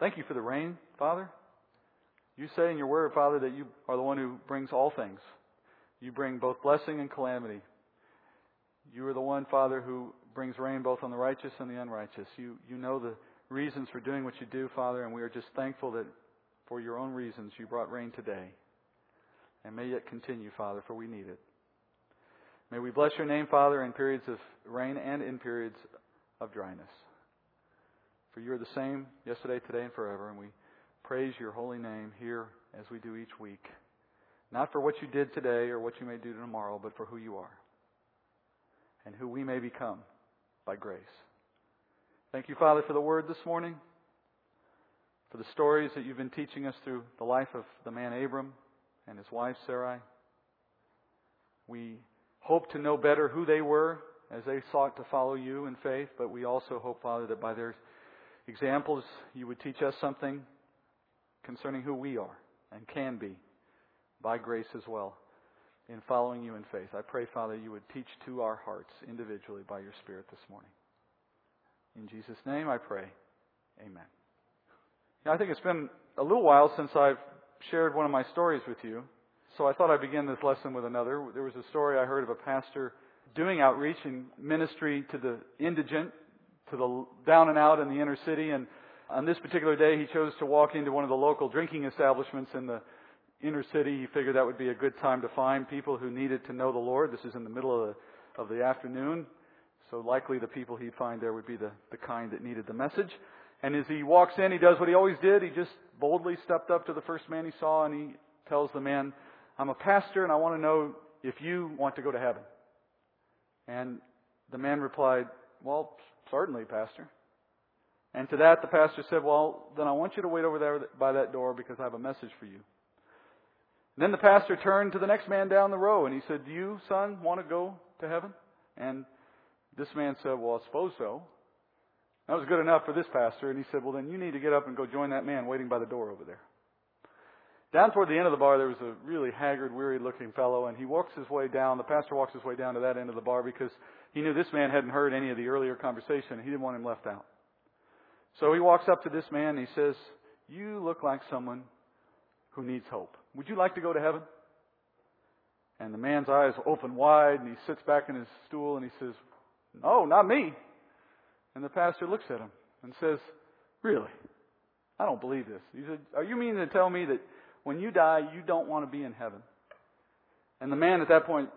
Thank you for the rain, Father. You say in your word, Father, that you are the one who brings all things. You bring both blessing and calamity. You are the one, Father, who brings rain both on the righteous and the unrighteous. You, you know the reasons for doing what you do, Father, and we are just thankful that for your own reasons you brought rain today. And may it continue, Father, for we need it. May we bless your name, Father, in periods of rain and in periods of dryness. For you are the same yesterday, today, and forever, and we praise your holy name here as we do each week. Not for what you did today or what you may do tomorrow, but for who you are and who we may become by grace. Thank you, Father, for the word this morning, for the stories that you've been teaching us through the life of the man Abram and his wife Sarai. We hope to know better who they were as they sought to follow you in faith, but we also hope, Father, that by their examples you would teach us something concerning who we are and can be by grace as well in following you in faith. I pray, Father, you would teach to our hearts individually by your Spirit this morning. In Jesus' name I pray. Amen. Now, I think it's been a little while since I've shared one of my stories with you, so I thought I'd begin this lesson with another. There was a story I heard of a pastor doing outreach and ministry to the indigent, to the down and out in the inner city, and on this particular day he chose to walk into one of the local drinking establishments in the inner city. He figured that would be a good time to find people who needed to know the Lord. This is in the middle of the, of the afternoon. So likely the people he'd find there would be the, the kind that needed the message. And as he walks in, he does what he always did. He just boldly stepped up to the first man he saw and he tells the man, I'm a pastor and I want to know if you want to go to heaven. And the man replied, Well, certainly, Pastor. And to that, the pastor said, Well, then I want you to wait over there by that door because I have a message for you. And then the pastor turned to the next man down the row and he said, Do you, son, want to go to heaven? And this man said, Well, I suppose so. That was good enough for this pastor. And he said, Well, then you need to get up and go join that man waiting by the door over there. Down toward the end of the bar, there was a really haggard, weary looking fellow, and he walks his way down. The pastor walks his way down to that end of the bar because he knew this man hadn't heard any of the earlier conversation. And he didn't want him left out. So he walks up to this man and he says, You look like someone who needs hope. Would you like to go to heaven? And the man's eyes open wide and he sits back in his stool and he says, No, not me. And the pastor looks at him and says, Really? I don't believe this. He said, Are you meaning to tell me that when you die, you don't want to be in heaven? And the man at that point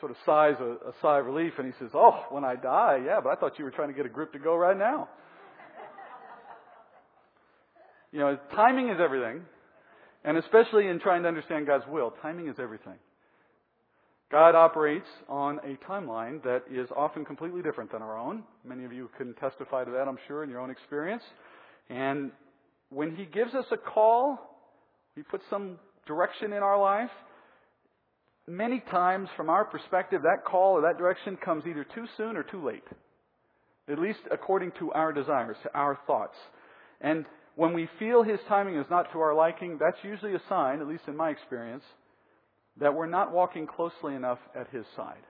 sort of sighs a, a sigh of relief and he says, Oh, when I die, yeah, but I thought you were trying to get a group to go right now. you know, timing is everything. And especially in trying to understand God's will, timing is everything. God operates on a timeline that is often completely different than our own. Many of you can testify to that, I'm sure, in your own experience. And when He gives us a call, He puts some direction in our life. Many times, from our perspective, that call or that direction comes either too soon or too late. At least according to our desires, to our thoughts. And when we feel His timing is not to our liking, that's usually a sign, at least in my experience, that we're not walking closely enough at His side.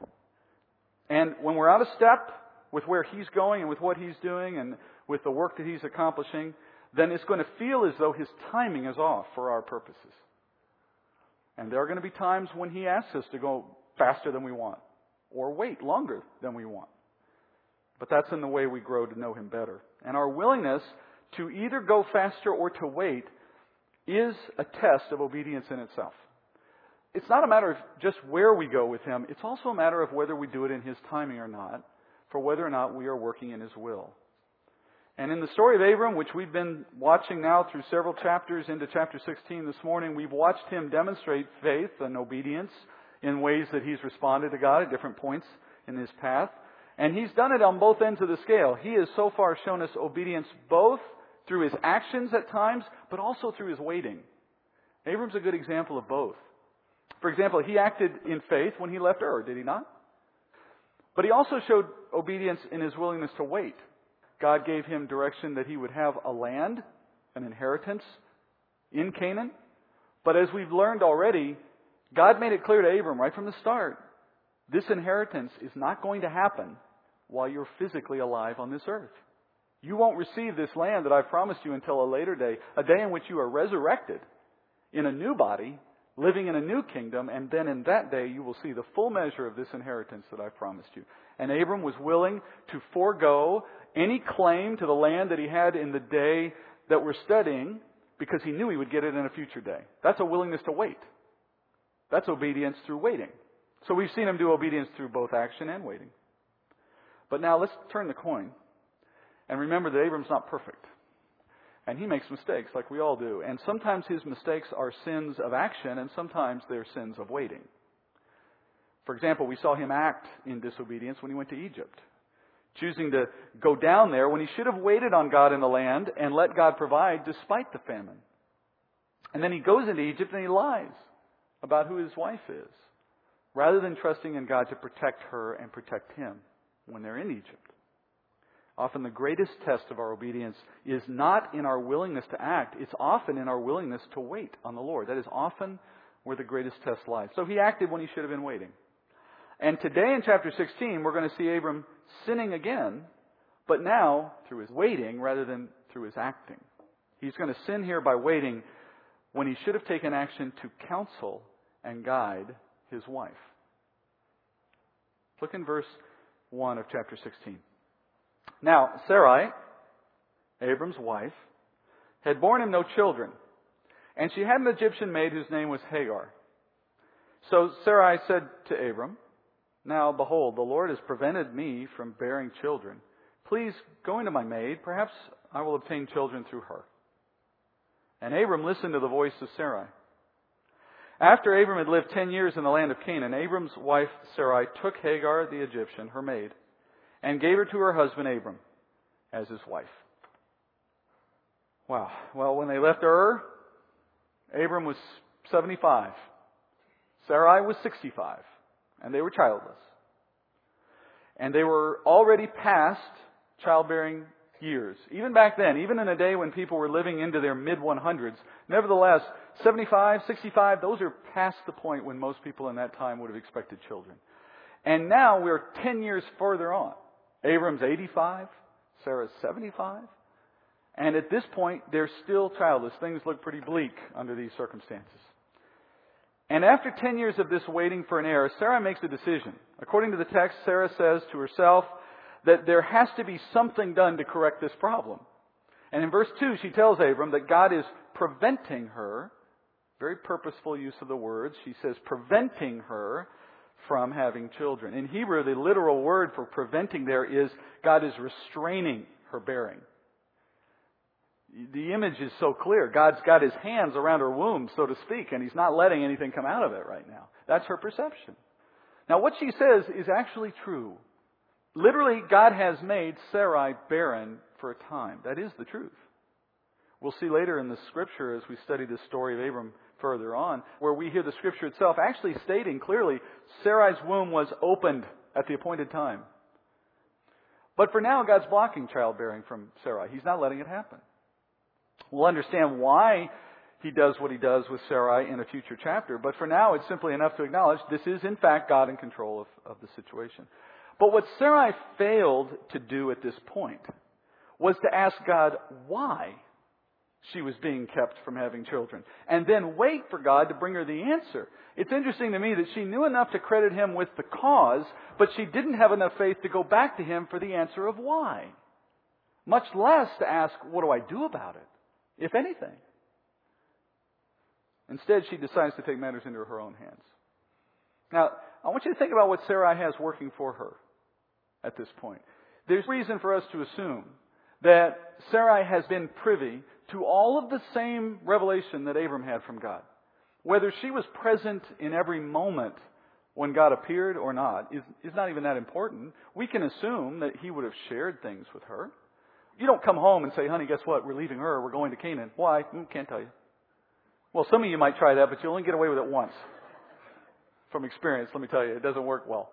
And when we're out of step with where He's going and with what He's doing and with the work that He's accomplishing, then it's going to feel as though His timing is off for our purposes. And there are going to be times when He asks us to go faster than we want or wait longer than we want. But that's in the way we grow to know Him better. And our willingness to either go faster or to wait is a test of obedience in itself. It's not a matter of just where we go with Him, it's also a matter of whether we do it in His timing or not, for whether or not we are working in His will. And in the story of Abram, which we've been watching now through several chapters into chapter 16 this morning, we've watched him demonstrate faith and obedience in ways that he's responded to God at different points in his path. And he's done it on both ends of the scale. He has so far shown us obedience both through his actions at times, but also through his waiting. Abram's a good example of both. For example, he acted in faith when he left Ur, did he not? But he also showed obedience in his willingness to wait. God gave him direction that he would have a land, an inheritance in Canaan. But as we've learned already, God made it clear to Abram right from the start this inheritance is not going to happen while you're physically alive on this earth. You won't receive this land that I've promised you until a later day, a day in which you are resurrected in a new body, living in a new kingdom, and then in that day you will see the full measure of this inheritance that I've promised you. And Abram was willing to forego any claim to the land that he had in the day that we're studying because he knew he would get it in a future day. That's a willingness to wait. That's obedience through waiting. So we've seen him do obedience through both action and waiting. But now let's turn the coin and remember that Abram's not perfect. And he makes mistakes like we all do. And sometimes his mistakes are sins of action and sometimes they're sins of waiting. For example, we saw him act in disobedience when he went to Egypt, choosing to go down there when he should have waited on God in the land and let God provide despite the famine. And then he goes into Egypt and he lies about who his wife is, rather than trusting in God to protect her and protect him when they're in Egypt. Often the greatest test of our obedience is not in our willingness to act, it's often in our willingness to wait on the Lord. That is often where the greatest test lies. So he acted when he should have been waiting. And today in chapter 16, we're going to see Abram sinning again, but now through his waiting rather than through his acting. He's going to sin here by waiting when he should have taken action to counsel and guide his wife. Look in verse 1 of chapter 16. Now, Sarai, Abram's wife, had borne him no children, and she had an Egyptian maid whose name was Hagar. So Sarai said to Abram, Now behold, the Lord has prevented me from bearing children. Please go into my maid. Perhaps I will obtain children through her. And Abram listened to the voice of Sarai. After Abram had lived ten years in the land of Canaan, Abram's wife Sarai took Hagar the Egyptian, her maid, and gave her to her husband Abram as his wife. Wow. Well, when they left Ur, Abram was 75. Sarai was 65. And they were childless. And they were already past childbearing years. Even back then, even in a day when people were living into their mid 100s, nevertheless, 75, 65, those are past the point when most people in that time would have expected children. And now we're 10 years further on. Abram's 85, Sarah's 75. And at this point, they're still childless. Things look pretty bleak under these circumstances. And after 10 years of this waiting for an heir, Sarah makes a decision. According to the text, Sarah says to herself that there has to be something done to correct this problem. And in verse 2, she tells Abram that God is preventing her, very purposeful use of the words. She says, preventing her from having children. In Hebrew, the literal word for preventing there is God is restraining her bearing. The image is so clear. God's got his hands around her womb, so to speak, and he's not letting anything come out of it right now. That's her perception. Now, what she says is actually true. Literally, God has made Sarai barren for a time. That is the truth. We'll see later in the scripture as we study the story of Abram further on, where we hear the scripture itself actually stating clearly Sarai's womb was opened at the appointed time. But for now, God's blocking childbearing from Sarai. He's not letting it happen. We'll understand why he does what he does with Sarai in a future chapter, but for now, it's simply enough to acknowledge this is, in fact, God in control of, of the situation. But what Sarai failed to do at this point was to ask God why she was being kept from having children. And then wait for God to bring her the answer. It's interesting to me that she knew enough to credit him with the cause, but she didn't have enough faith to go back to him for the answer of why. Much less to ask, what do I do about it? If anything. Instead, she decides to take matters into her own hands. Now, I want you to think about what Sarai has working for her at this point. There's reason for us to assume that Sarai has been privy to all of the same revelation that Abram had from God. Whether she was present in every moment when God appeared or not is, is not even that important. We can assume that he would have shared things with her. You don't come home and say, honey, guess what? We're leaving her. We're going to Canaan. Why? Mm, can't tell you. Well, some of you might try that, but you'll only get away with it once. From experience, let me tell you, it doesn't work well.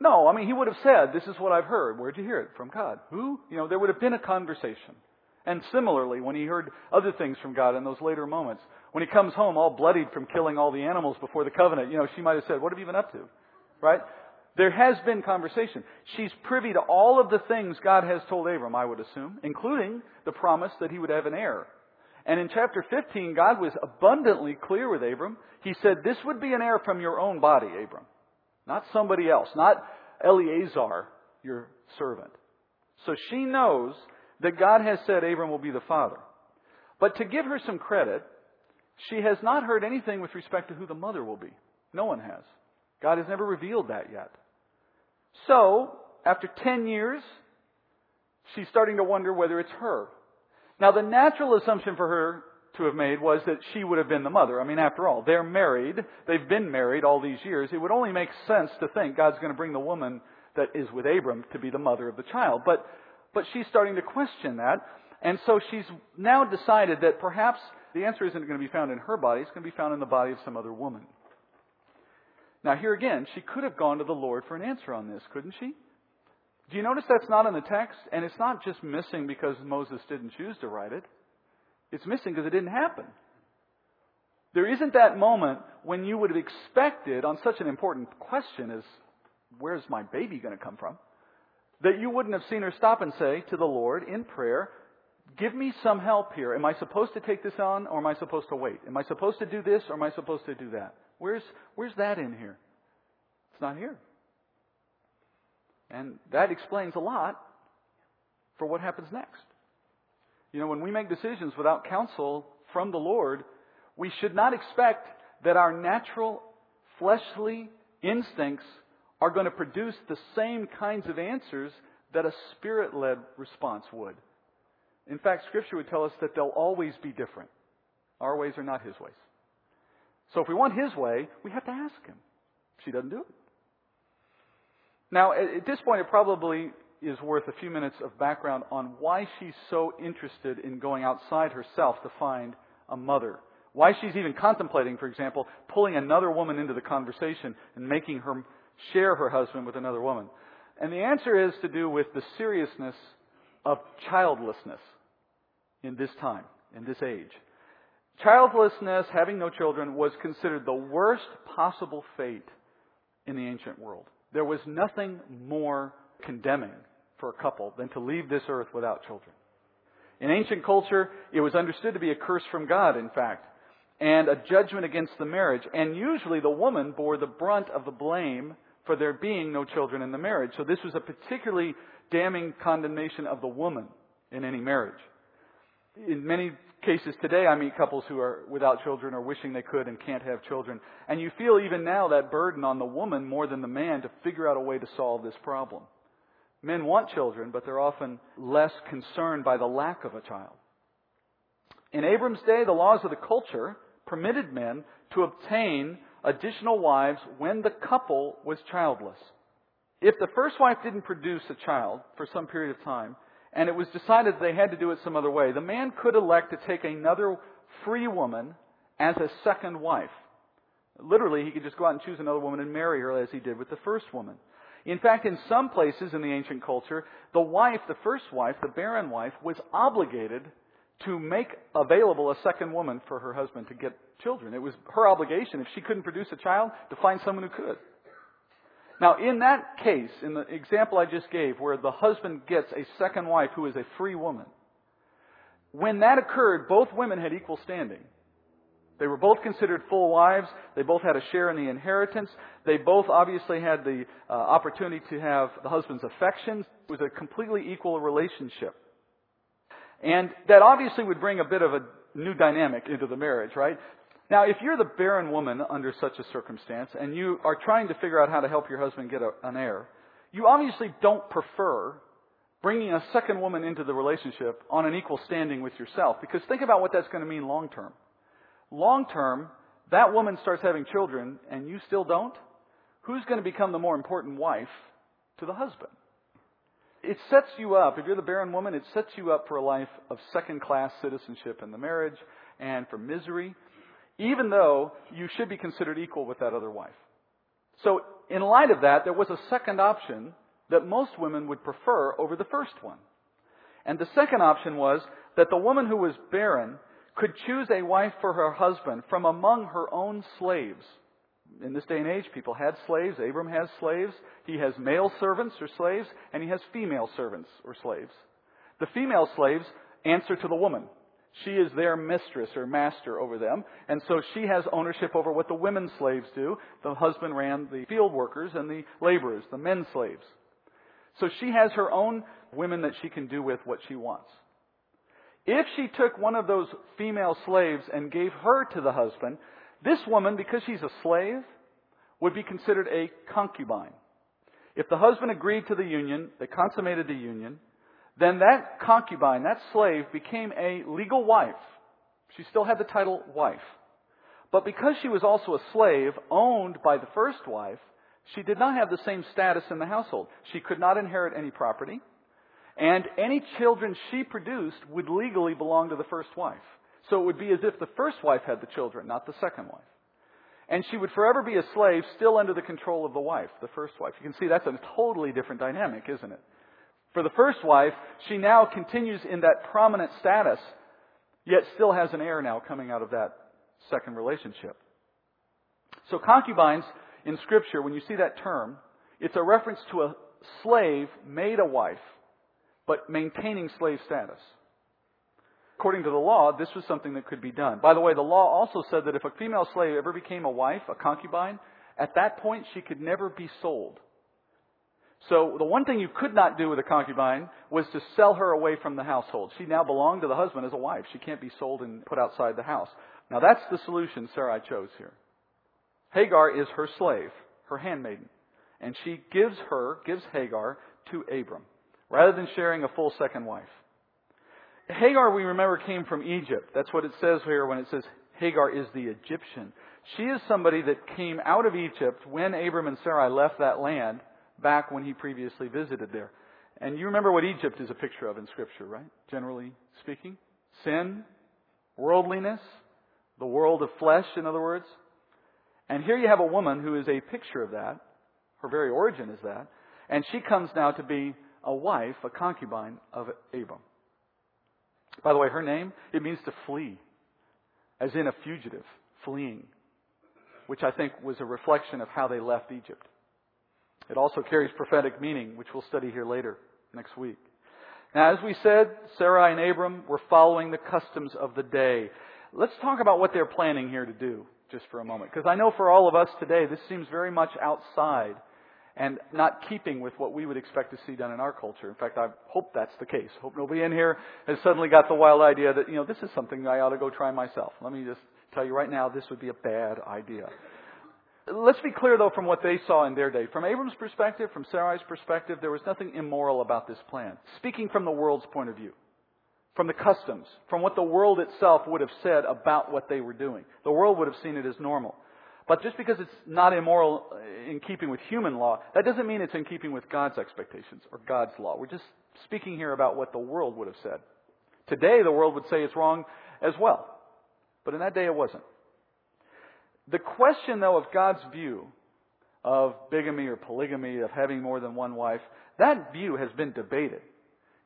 No, I mean, he would have said, This is what I've heard. Where'd you hear it? From God. Who? You know, there would have been a conversation. And similarly, when he heard other things from God in those later moments, when he comes home all bloodied from killing all the animals before the covenant, you know, she might have said, What have you been up to? Right? There has been conversation. She's privy to all of the things God has told Abram, I would assume, including the promise that he would have an heir. And in chapter 15, God was abundantly clear with Abram. He said, This would be an heir from your own body, Abram. Not somebody else. Not Eliezer, your servant. So she knows that God has said Abram will be the father. But to give her some credit, she has not heard anything with respect to who the mother will be. No one has. God has never revealed that yet. So, after 10 years, she's starting to wonder whether it's her. Now, the natural assumption for her to have made was that she would have been the mother. I mean, after all, they're married. They've been married all these years. It would only make sense to think God's going to bring the woman that is with Abram to be the mother of the child. But, but she's starting to question that. And so she's now decided that perhaps the answer isn't going to be found in her body, it's going to be found in the body of some other woman. Now, here again, she could have gone to the Lord for an answer on this, couldn't she? Do you notice that's not in the text? And it's not just missing because Moses didn't choose to write it. It's missing because it didn't happen. There isn't that moment when you would have expected, on such an important question as, where's my baby going to come from? That you wouldn't have seen her stop and say to the Lord in prayer, Give me some help here. Am I supposed to take this on or am I supposed to wait? Am I supposed to do this or am I supposed to do that? Where's, where's that in here? It's not here. And that explains a lot for what happens next. You know, when we make decisions without counsel from the Lord, we should not expect that our natural fleshly instincts are going to produce the same kinds of answers that a spirit led response would. In fact, Scripture would tell us that they'll always be different. Our ways are not His ways. So if we want His way, we have to ask Him. She doesn't do it. Now, at this point, it probably is worth a few minutes of background on why she's so interested in going outside herself to find a mother. Why she's even contemplating, for example, pulling another woman into the conversation and making her share her husband with another woman. And the answer is to do with the seriousness of childlessness in this time, in this age. Childlessness, having no children, was considered the worst possible fate in the ancient world. There was nothing more condemning for a couple than to leave this earth without children. In ancient culture, it was understood to be a curse from God, in fact, and a judgment against the marriage. And usually the woman bore the brunt of the blame for there being no children in the marriage. So this was a particularly damning condemnation of the woman in any marriage. In many cases today, I meet couples who are without children or wishing they could and can't have children. And you feel even now that burden on the woman more than the man to figure out a way to solve this problem. Men want children, but they're often less concerned by the lack of a child. In Abram's day, the laws of the culture permitted men to obtain additional wives when the couple was childless. If the first wife didn't produce a child for some period of time, and it was decided they had to do it some other way, the man could elect to take another free woman as a second wife. Literally, he could just go out and choose another woman and marry her as he did with the first woman. In fact, in some places in the ancient culture, the wife, the first wife, the barren wife, was obligated to make available a second woman for her husband to get children. It was her obligation, if she couldn't produce a child, to find someone who could. Now, in that case, in the example I just gave, where the husband gets a second wife who is a free woman, when that occurred, both women had equal standing. They were both considered full wives. They both had a share in the inheritance. They both obviously had the uh, opportunity to have the husband's affections. It was a completely equal relationship. And that obviously would bring a bit of a new dynamic into the marriage, right? Now, if you're the barren woman under such a circumstance and you are trying to figure out how to help your husband get a, an heir, you obviously don't prefer bringing a second woman into the relationship on an equal standing with yourself because think about what that's going to mean long term. Long term, that woman starts having children and you still don't. Who's going to become the more important wife to the husband? It sets you up, if you're the barren woman, it sets you up for a life of second class citizenship in the marriage and for misery even though you should be considered equal with that other wife. So, in light of that, there was a second option that most women would prefer over the first one. And the second option was that the woman who was barren could choose a wife for her husband from among her own slaves. in this day and age, people had slaves. Abram has slaves. He has male servants or slaves, and he has female servants or slaves. The female slaves answer to the woman. She is their mistress or master over them, and so she has ownership over what the women slaves do. The husband ran the field workers and the laborers, the men slaves. So she has her own women that she can do with what she wants. If she took one of those female slaves and gave her to the husband, this woman, because she's a slave, would be considered a concubine. If the husband agreed to the union, they consummated the union, then that concubine, that slave, became a legal wife. She still had the title wife. But because she was also a slave owned by the first wife, she did not have the same status in the household. She could not inherit any property, and any children she produced would legally belong to the first wife. So it would be as if the first wife had the children, not the second wife. And she would forever be a slave, still under the control of the wife, the first wife. You can see that's a totally different dynamic, isn't it? For the first wife, she now continues in that prominent status, yet still has an heir now coming out of that second relationship. So concubines in Scripture, when you see that term, it's a reference to a slave made a wife, but maintaining slave status. According to the law, this was something that could be done. By the way, the law also said that if a female slave ever became a wife, a concubine, at that point she could never be sold. So the one thing you could not do with a concubine was to sell her away from the household. She now belonged to the husband as a wife. She can't be sold and put outside the house. Now that's the solution Sarai chose here. Hagar is her slave, her handmaiden. And she gives her, gives Hagar to Abram, rather than sharing a full second wife. Hagar, we remember, came from Egypt. That's what it says here when it says Hagar is the Egyptian. She is somebody that came out of Egypt when Abram and Sarai left that land back when he previously visited there. And you remember what Egypt is a picture of in Scripture, right? Generally speaking. Sin, worldliness, the world of flesh, in other words. And here you have a woman who is a picture of that. Her very origin is that. And she comes now to be a wife, a concubine of Abram. By the way, her name, it means to flee, as in a fugitive, fleeing, which I think was a reflection of how they left Egypt. It also carries prophetic meaning, which we'll study here later next week. Now, as we said, Sarai and Abram were following the customs of the day. Let's talk about what they're planning here to do just for a moment. Because I know for all of us today, this seems very much outside and not keeping with what we would expect to see done in our culture. In fact, I hope that's the case. Hope nobody in here has suddenly got the wild idea that, you know, this is something I ought to go try myself. Let me just tell you right now, this would be a bad idea. Let's be clear though from what they saw in their day. From Abram's perspective, from Sarai's perspective, there was nothing immoral about this plan. Speaking from the world's point of view. From the customs, from what the world itself would have said about what they were doing. The world would have seen it as normal. But just because it's not immoral in keeping with human law, that doesn't mean it's in keeping with God's expectations or God's law. We're just speaking here about what the world would have said. Today, the world would say it's wrong as well. But in that day, it wasn't. The question, though, of God's view of bigamy or polygamy, of having more than one wife, that view has been debated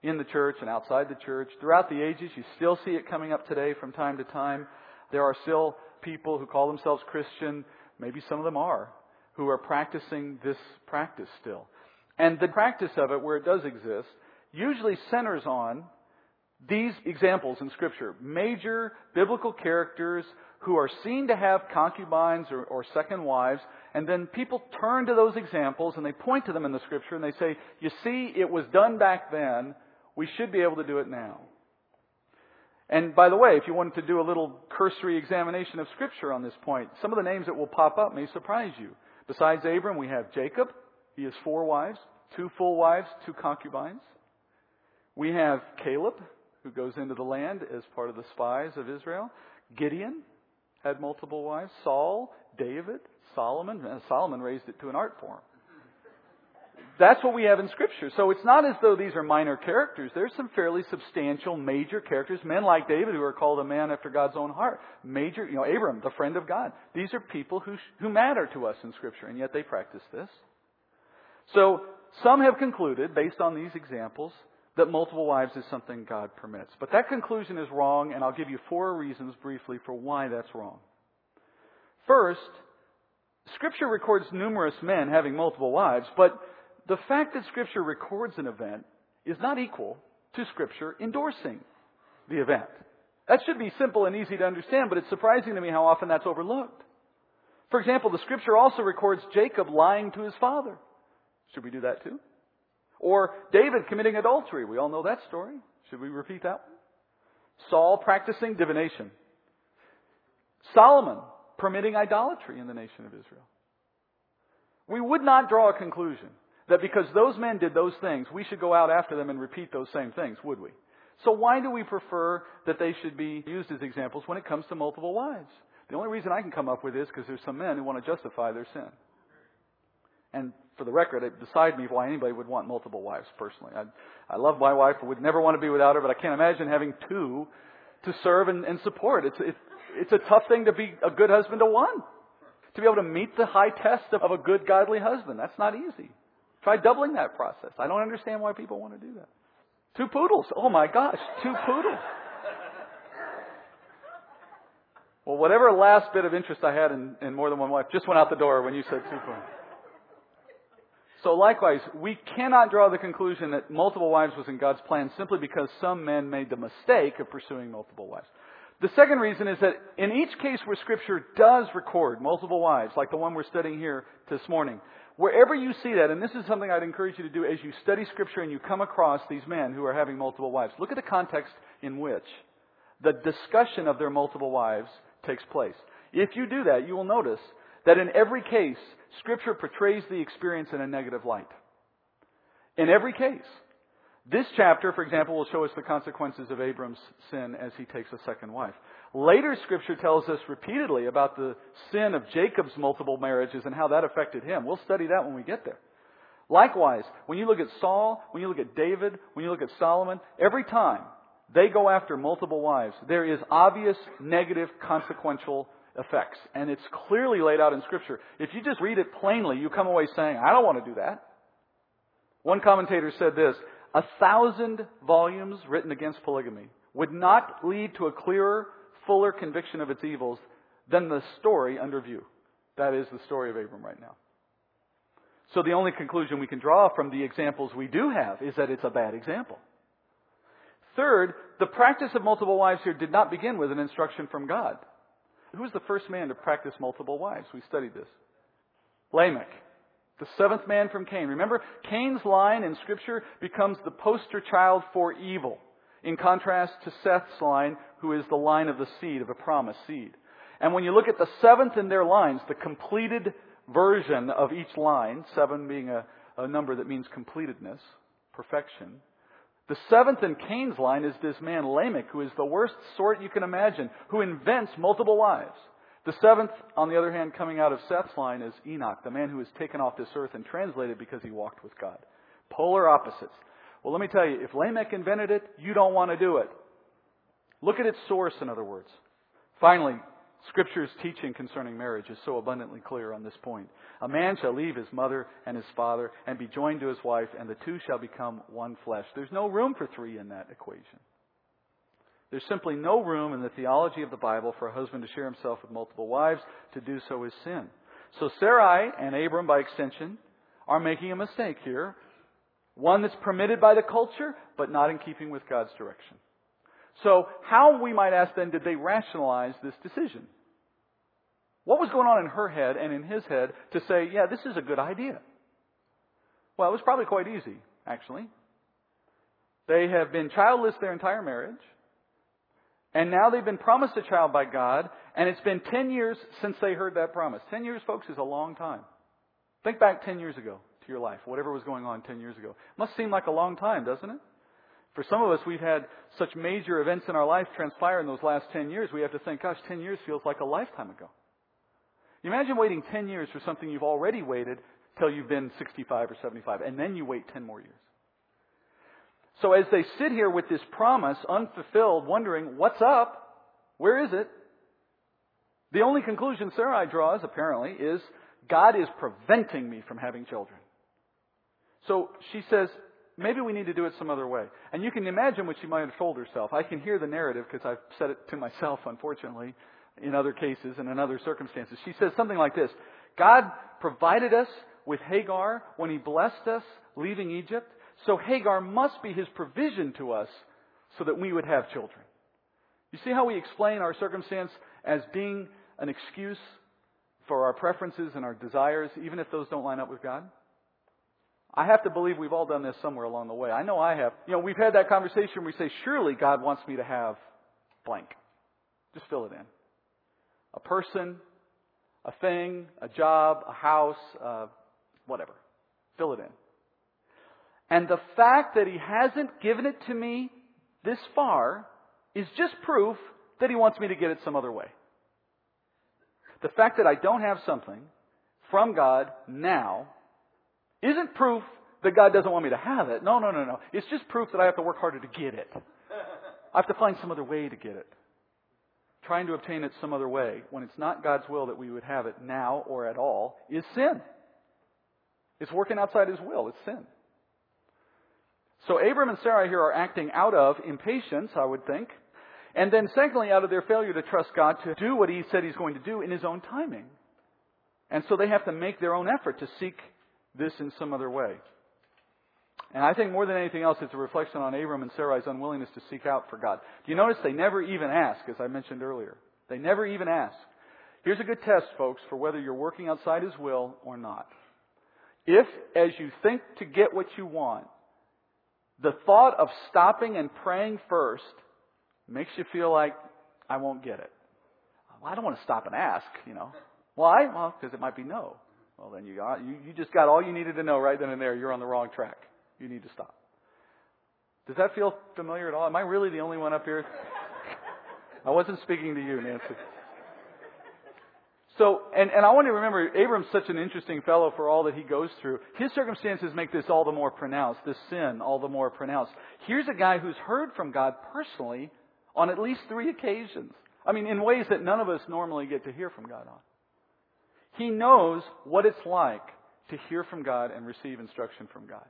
in the church and outside the church. Throughout the ages, you still see it coming up today from time to time. There are still people who call themselves Christian, maybe some of them are, who are practicing this practice still. And the practice of it, where it does exist, usually centers on these examples in Scripture. Major biblical characters who are seen to have concubines or, or, second wives, and then people turn to those examples and they point to them in the Scripture and they say, You see, it was done back then, we should be able to do it now. And by the way, if you wanted to do a little cursory examination of Scripture on this point, some of the names that will pop up may surprise you. Besides Abram, we have Jacob. He has four wives, two full wives, two concubines. We have Caleb, who goes into the land as part of the spies of Israel. Gideon had multiple wives. Saul, David, Solomon. Solomon raised it to an art form. That's what we have in Scripture. So it's not as though these are minor characters. There's some fairly substantial, major characters. Men like David, who are called a man after God's own heart. Major, you know, Abram, the friend of God. These are people who, who matter to us in Scripture, and yet they practice this. So some have concluded, based on these examples, that multiple wives is something God permits. But that conclusion is wrong, and I'll give you four reasons briefly for why that's wrong. First, Scripture records numerous men having multiple wives, but the fact that Scripture records an event is not equal to Scripture endorsing the event. That should be simple and easy to understand, but it's surprising to me how often that's overlooked. For example, the Scripture also records Jacob lying to his father. Should we do that too? Or David committing adultery. We all know that story. Should we repeat that one? Saul practicing divination. Solomon permitting idolatry in the nation of Israel. We would not draw a conclusion that because those men did those things, we should go out after them and repeat those same things, would we? So why do we prefer that they should be used as examples when it comes to multiple wives? The only reason I can come up with is because there's some men who want to justify their sin. And for the record, it beside me why anybody would want multiple wives personally. I, I love my wife, I would never want to be without her, but I can't imagine having two to serve and, and support. It's, it's, it's a tough thing to be a good husband to one. To be able to meet the high test of, of a good, godly husband. That's not easy. Try doubling that process. I don't understand why people want to do that. Two poodles. Oh my gosh, two poodles. Well, whatever last bit of interest I had in, in more than one wife just went out the door when you said two poodles. So likewise, we cannot draw the conclusion that multiple wives was in God's plan simply because some men made the mistake of pursuing multiple wives. The second reason is that in each case where Scripture does record multiple wives, like the one we're studying here this morning, wherever you see that, and this is something I'd encourage you to do as you study Scripture and you come across these men who are having multiple wives, look at the context in which the discussion of their multiple wives takes place. If you do that, you will notice that in every case, Scripture portrays the experience in a negative light. In every case. This chapter, for example, will show us the consequences of Abram's sin as he takes a second wife. Later scripture tells us repeatedly about the sin of Jacob's multiple marriages and how that affected him. We'll study that when we get there. Likewise, when you look at Saul, when you look at David, when you look at Solomon, every time they go after multiple wives, there is obvious negative consequential effects. And it's clearly laid out in Scripture. If you just read it plainly, you come away saying, I don't want to do that. One commentator said this a thousand volumes written against polygamy would not lead to a clearer, fuller conviction of its evils than the story under view. That is the story of Abram right now. So the only conclusion we can draw from the examples we do have is that it's a bad example. Third, the practice of multiple wives here did not begin with an instruction from God. Who was the first man to practice multiple wives? We studied this. Lamech, the seventh man from Cain. Remember, Cain's line in Scripture becomes the poster child for evil, in contrast to Seth's line, who is the line of the seed, of a promised seed. And when you look at the seventh in their lines, the completed version of each line, seven being a, a number that means completedness, perfection, the seventh in Cain's line is this man Lamech, who is the worst sort you can imagine, who invents multiple wives. The seventh, on the other hand, coming out of Seth's line is Enoch, the man who was taken off this earth and translated because he walked with God. Polar opposites. Well, let me tell you, if Lamech invented it, you don't want to do it. Look at its source, in other words. Finally, Scripture's teaching concerning marriage is so abundantly clear on this point. A man shall leave his mother and his father and be joined to his wife, and the two shall become one flesh. There's no room for three in that equation. There's simply no room in the theology of the Bible for a husband to share himself with multiple wives. To do so is sin. So Sarai and Abram, by extension, are making a mistake here. One that's permitted by the culture, but not in keeping with God's direction. So, how, we might ask then, did they rationalize this decision? What was going on in her head and in his head to say, yeah, this is a good idea? Well, it was probably quite easy, actually. They have been childless their entire marriage. And now they've been promised a child by God, and it's been 10 years since they heard that promise. 10 years, folks, is a long time. Think back 10 years ago to your life, whatever was going on 10 years ago. Must seem like a long time, doesn't it? For some of us, we've had such major events in our life transpire in those last 10 years, we have to think, gosh, 10 years feels like a lifetime ago. Imagine waiting 10 years for something you've already waited till you've been 65 or 75, and then you wait 10 more years. So as they sit here with this promise unfulfilled, wondering, what's up? Where is it? The only conclusion Sarai draws, apparently, is God is preventing me from having children. So she says, maybe we need to do it some other way. And you can imagine what she might have told herself. I can hear the narrative because I've said it to myself, unfortunately, in other cases and in other circumstances. She says something like this God provided us with Hagar when He blessed us leaving Egypt. So Hagar must be His provision to us so that we would have children. You see how we explain our circumstance as being an excuse for our preferences and our desires, even if those don't line up with God? I have to believe we've all done this somewhere along the way. I know I have. You know, we've had that conversation where we say, surely God wants me to have blank. Just fill it in. A person, a thing, a job, a house, uh, whatever. Fill it in. And the fact that He hasn't given it to me this far is just proof that He wants me to get it some other way. The fact that I don't have something from God now isn't proof that God doesn't want me to have it. No, no, no, no. It's just proof that I have to work harder to get it. I have to find some other way to get it. Trying to obtain it some other way, when it's not God's will that we would have it now or at all, is sin. It's working outside His will. It's sin. So Abram and Sarah here are acting out of impatience, I would think. And then secondly, out of their failure to trust God to do what He said He's going to do in His own timing. And so they have to make their own effort to seek this in some other way. And I think more than anything else, it's a reflection on Abram and Sarai's unwillingness to seek out for God. Do you notice they never even ask, as I mentioned earlier? They never even ask. Here's a good test, folks, for whether you're working outside His will or not. If, as you think to get what you want, the thought of stopping and praying first makes you feel like, I won't get it. Well, I don't want to stop and ask, you know. Why? Well, because it might be no. Well, then you, got, you, you just got all you needed to know right then and there. You're on the wrong track. You need to stop. Does that feel familiar at all? Am I really the only one up here? I wasn't speaking to you, Nancy. So, and, and I want to remember, Abram's such an interesting fellow for all that he goes through. His circumstances make this all the more pronounced, this sin all the more pronounced. Here's a guy who's heard from God personally on at least three occasions. I mean, in ways that none of us normally get to hear from God on. He knows what it's like to hear from God and receive instruction from God.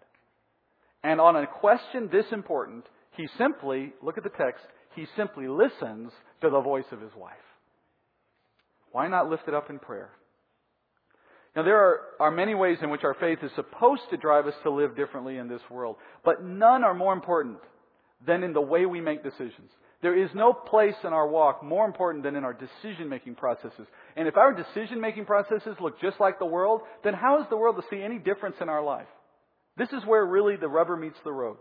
And on a question this important, he simply, look at the text, he simply listens to the voice of his wife. Why not lift it up in prayer? Now, there are, are many ways in which our faith is supposed to drive us to live differently in this world, but none are more important than in the way we make decisions. There is no place in our walk more important than in our decision making processes. And if our decision making processes look just like the world, then how is the world to see any difference in our life? This is where really the rubber meets the road.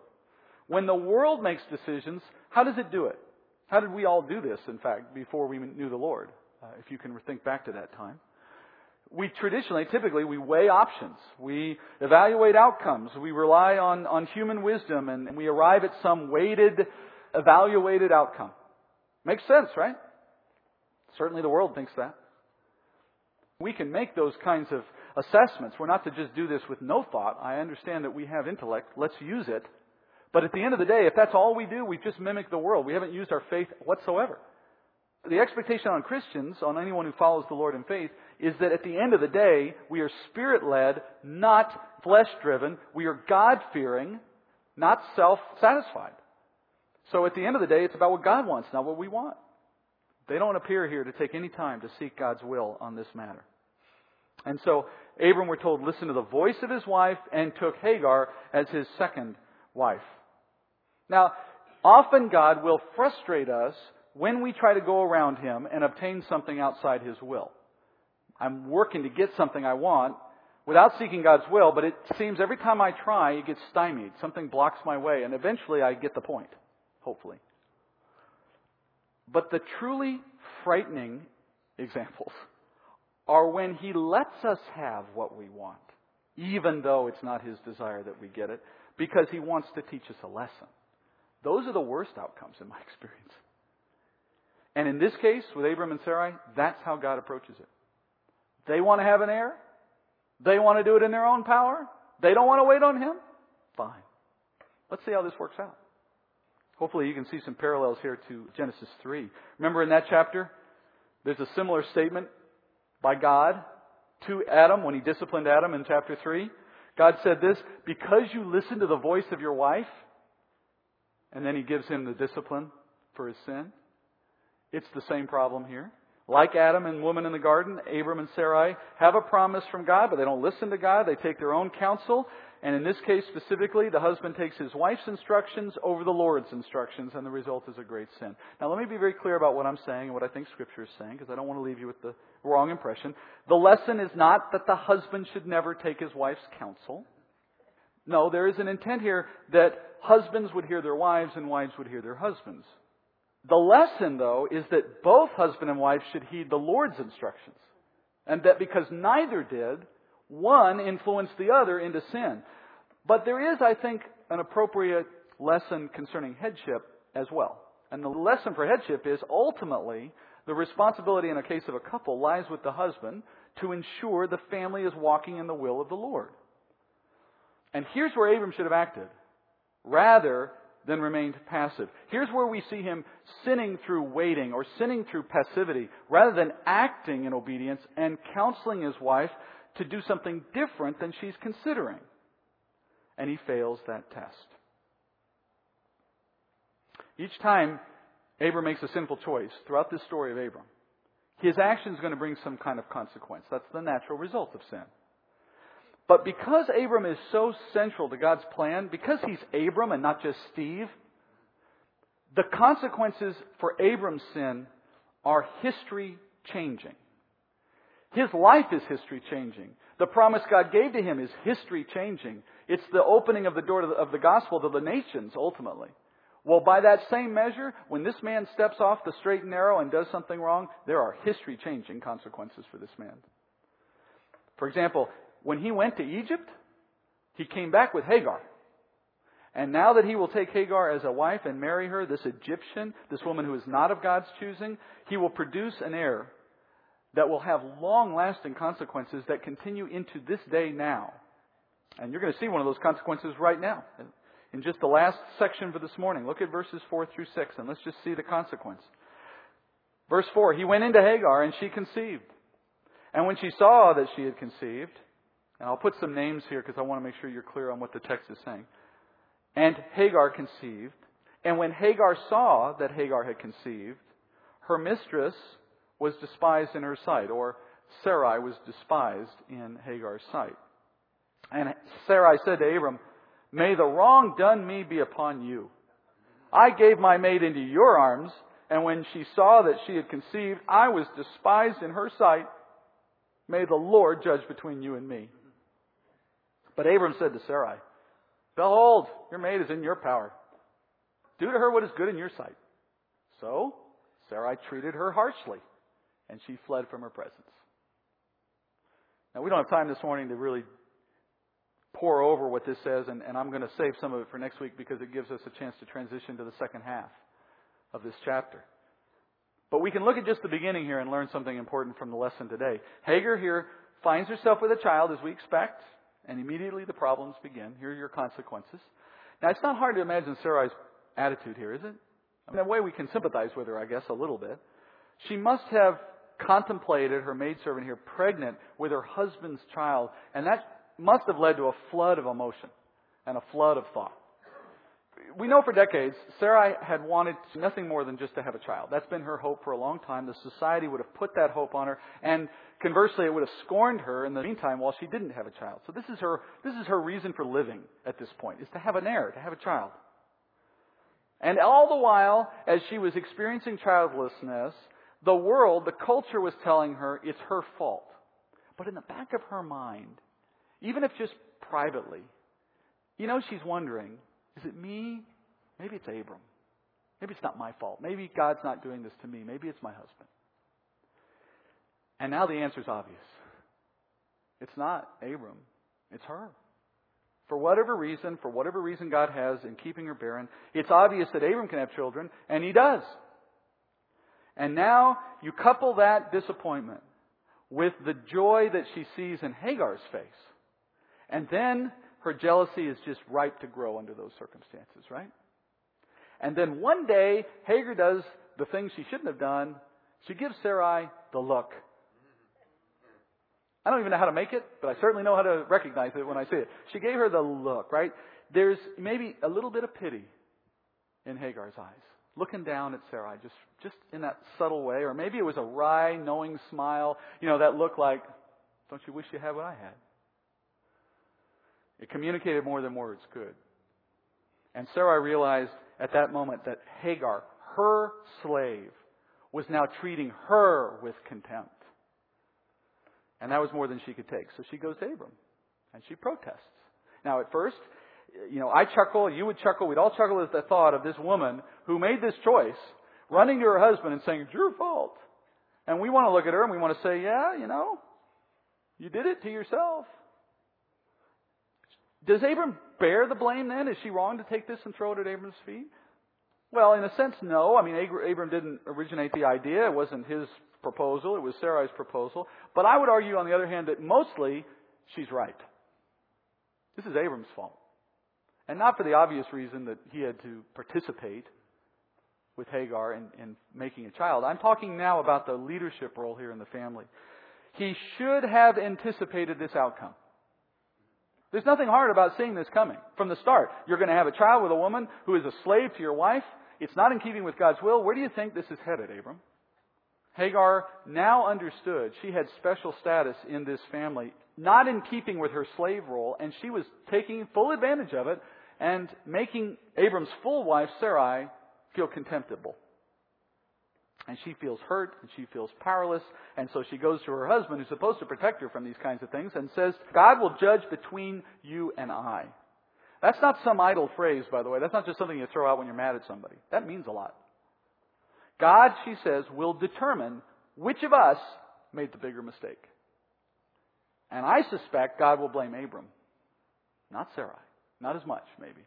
When the world makes decisions, how does it do it? How did we all do this, in fact, before we knew the Lord? Uh, if you can think back to that time. We traditionally, typically, we weigh options. We evaluate outcomes. We rely on, on human wisdom and, and we arrive at some weighted, evaluated outcome. Makes sense, right? Certainly the world thinks that. We can make those kinds of assessments. We're not to just do this with no thought. I understand that we have intellect. Let's use it. But at the end of the day, if that's all we do, we've just mimic the world. We haven't used our faith whatsoever. The expectation on Christians, on anyone who follows the Lord in faith, is that at the end of the day, we are spirit led, not flesh driven. We are God fearing, not self satisfied. So at the end of the day, it's about what God wants, not what we want. They don't appear here to take any time to seek God's will on this matter. And so Abram, we're told, listened to the voice of his wife and took Hagar as his second wife. Now, often God will frustrate us when we try to go around him and obtain something outside his will. I'm working to get something I want without seeking God's will, but it seems every time I try, it gets stymied. Something blocks my way, and eventually I get the point, hopefully. But the truly frightening examples are when he lets us have what we want, even though it's not his desire that we get it, because he wants to teach us a lesson. Those are the worst outcomes in my experience. And in this case, with Abram and Sarai, that's how God approaches it. They want to have an heir. They want to do it in their own power. They don't want to wait on him. Fine. Let's see how this works out. Hopefully you can see some parallels here to Genesis 3. Remember in that chapter, there's a similar statement by God to Adam when he disciplined Adam in chapter 3. God said this, because you listened to the voice of your wife, and then he gives him the discipline for his sin. It's the same problem here. Like Adam and woman in the garden, Abram and Sarai have a promise from God, but they don't listen to God. They take their own counsel. And in this case specifically, the husband takes his wife's instructions over the Lord's instructions, and the result is a great sin. Now, let me be very clear about what I'm saying and what I think Scripture is saying, because I don't want to leave you with the wrong impression. The lesson is not that the husband should never take his wife's counsel. No, there is an intent here that husbands would hear their wives and wives would hear their husbands. The lesson, though, is that both husband and wife should heed the Lord's instructions. And that because neither did, one influenced the other into sin. But there is, I think, an appropriate lesson concerning headship as well. And the lesson for headship is ultimately the responsibility in a case of a couple lies with the husband to ensure the family is walking in the will of the Lord. And here's where Abram should have acted rather than remained passive. Here's where we see him sinning through waiting or sinning through passivity rather than acting in obedience and counseling his wife to do something different than she's considering. And he fails that test. Each time Abram makes a sinful choice throughout this story of Abram, his action is going to bring some kind of consequence. That's the natural result of sin. But because Abram is so central to God's plan, because he's Abram and not just Steve, the consequences for Abram's sin are history changing. His life is history changing. The promise God gave to him is history changing. It's the opening of the door of the gospel to the nations ultimately. Well, by that same measure, when this man steps off the straight and narrow and does something wrong, there are history changing consequences for this man. For example, when he went to Egypt, he came back with Hagar. And now that he will take Hagar as a wife and marry her, this Egyptian, this woman who is not of God's choosing, he will produce an heir that will have long lasting consequences that continue into this day now. And you're going to see one of those consequences right now. In just the last section for this morning, look at verses 4 through 6, and let's just see the consequence. Verse 4 He went into Hagar, and she conceived. And when she saw that she had conceived, and I'll put some names here because I want to make sure you're clear on what the text is saying. And Hagar conceived. And when Hagar saw that Hagar had conceived, her mistress was despised in her sight, or Sarai was despised in Hagar's sight. And Sarai said to Abram, May the wrong done me be upon you. I gave my maid into your arms, and when she saw that she had conceived, I was despised in her sight. May the Lord judge between you and me. But Abram said to Sarai, Behold, your maid is in your power. Do to her what is good in your sight. So Sarai treated her harshly, and she fled from her presence. Now, we don't have time this morning to really pore over what this says, and, and I'm going to save some of it for next week because it gives us a chance to transition to the second half of this chapter. But we can look at just the beginning here and learn something important from the lesson today. Hagar here finds herself with a child, as we expect. And immediately the problems begin. Here are your consequences. Now, it's not hard to imagine Sarai's attitude here, is it? I mean, in a way we can sympathize with her, I guess, a little bit. She must have contemplated her maidservant here pregnant with her husband's child, and that must have led to a flood of emotion and a flood of thought we know for decades Sarai had wanted nothing more than just to have a child. That's been her hope for a long time. The society would have put that hope on her, and conversely, it would have scorned her in the meantime while she didn't have a child. So this is her this is her reason for living at this point is to have an heir, to have a child. And all the while, as she was experiencing childlessness, the world, the culture was telling her it's her fault. But in the back of her mind, even if just privately, you know she's wondering, is it me? Maybe it's Abram. Maybe it's not my fault. Maybe God's not doing this to me. Maybe it's my husband. And now the answer is obvious. It's not Abram, it's her. For whatever reason, for whatever reason God has in keeping her barren, it's obvious that Abram can have children, and he does. And now you couple that disappointment with the joy that she sees in Hagar's face. And then her jealousy is just ripe to grow under those circumstances, right? And then one day, Hagar does the thing she shouldn't have done. She gives Sarai the look. I don't even know how to make it, but I certainly know how to recognize it when I see it. She gave her the look, right? There's maybe a little bit of pity in Hagar's eyes. looking down at Sarai, just, just in that subtle way. Or maybe it was a wry, knowing smile, you know, that looked like, don't you wish you had what I had? It communicated more than words could. And Sarai realized at that moment that Hagar, her slave, was now treating her with contempt. And that was more than she could take. So she goes to Abram and she protests. Now, at first, you know, I chuckle, you would chuckle, we'd all chuckle at the thought of this woman who made this choice, running to her husband and saying, It's your fault. And we want to look at her and we want to say, Yeah, you know, you did it to yourself. Does Abram bear the blame then? Is she wrong to take this and throw it at Abram's feet? Well, in a sense, no. I mean, Abram didn't originate the idea. It wasn't his proposal. It was Sarai's proposal. But I would argue, on the other hand, that mostly she's right. This is Abram's fault. And not for the obvious reason that he had to participate with Hagar in, in making a child. I'm talking now about the leadership role here in the family. He should have anticipated this outcome. There's nothing hard about seeing this coming from the start. You're going to have a child with a woman who is a slave to your wife. It's not in keeping with God's will. Where do you think this is headed, Abram? Hagar now understood she had special status in this family, not in keeping with her slave role, and she was taking full advantage of it and making Abram's full wife, Sarai, feel contemptible. And she feels hurt and she feels powerless. And so she goes to her husband, who's supposed to protect her from these kinds of things, and says, God will judge between you and I. That's not some idle phrase, by the way. That's not just something you throw out when you're mad at somebody. That means a lot. God, she says, will determine which of us made the bigger mistake. And I suspect God will blame Abram, not Sarai. Not as much, maybe.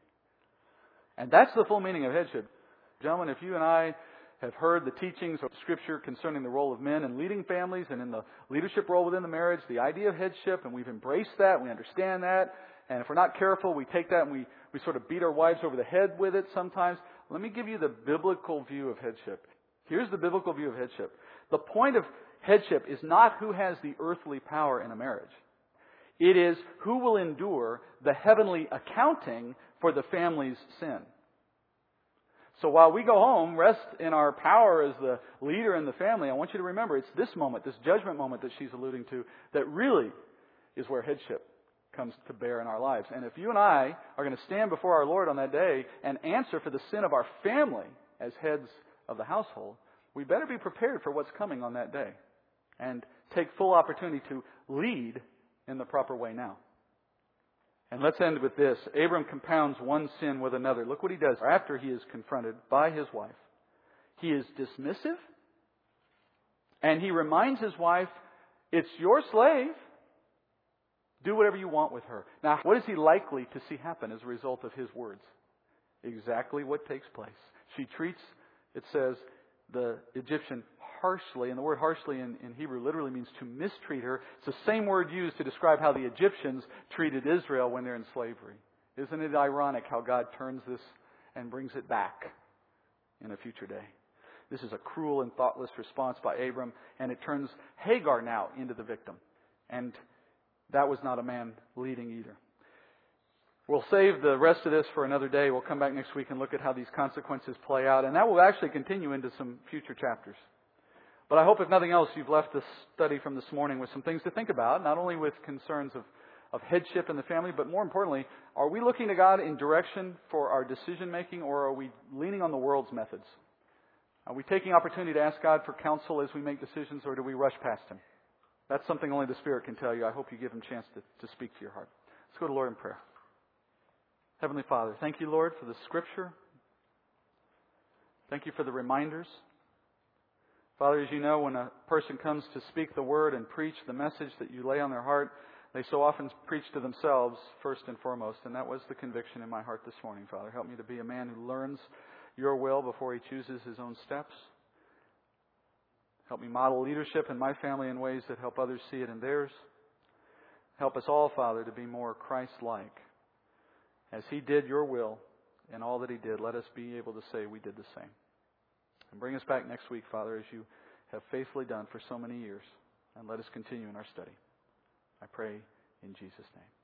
And that's the full meaning of headship. Gentlemen, if you and I have heard the teachings of Scripture concerning the role of men in leading families and in the leadership role within the marriage, the idea of headship, and we've embraced that, we understand that, and if we're not careful, we take that and we, we sort of beat our wives over the head with it sometimes. Let me give you the biblical view of headship. Here's the biblical view of headship. The point of headship is not who has the earthly power in a marriage. It is who will endure the heavenly accounting for the family's sin. So while we go home, rest in our power as the leader in the family, I want you to remember it's this moment, this judgment moment that she's alluding to, that really is where headship comes to bear in our lives. And if you and I are going to stand before our Lord on that day and answer for the sin of our family as heads of the household, we better be prepared for what's coming on that day and take full opportunity to lead in the proper way now. And let's end with this. Abram compounds one sin with another. Look what he does after he is confronted by his wife. He is dismissive, and he reminds his wife, It's your slave. Do whatever you want with her. Now, what is he likely to see happen as a result of his words? Exactly what takes place. She treats, it says, the Egyptian harshly, and the word harshly in, in Hebrew literally means to mistreat her. It's the same word used to describe how the Egyptians treated Israel when they're in slavery. Isn't it ironic how God turns this and brings it back in a future day? This is a cruel and thoughtless response by Abram, and it turns Hagar now into the victim. And that was not a man leading either. We'll save the rest of this for another day. We'll come back next week and look at how these consequences play out, and that will actually continue into some future chapters. But I hope, if nothing else, you've left this study from this morning with some things to think about, not only with concerns of, of headship in the family, but more importantly, are we looking to God in direction for our decision making, or are we leaning on the world's methods? Are we taking opportunity to ask God for counsel as we make decisions, or do we rush past Him? That's something only the Spirit can tell you. I hope you give Him a chance to, to speak to your heart. Let's go to Lord in prayer. Heavenly Father, thank you, Lord, for the Scripture. Thank you for the reminders. Father, as you know, when a person comes to speak the word and preach the message that you lay on their heart, they so often preach to themselves first and foremost. And that was the conviction in my heart this morning, Father. Help me to be a man who learns your will before he chooses his own steps. Help me model leadership in my family in ways that help others see it in theirs. Help us all, Father, to be more Christ like. As he did your will in all that he did, let us be able to say we did the same. And bring us back next week, Father, as you have faithfully done for so many years. And let us continue in our study. I pray in Jesus' name.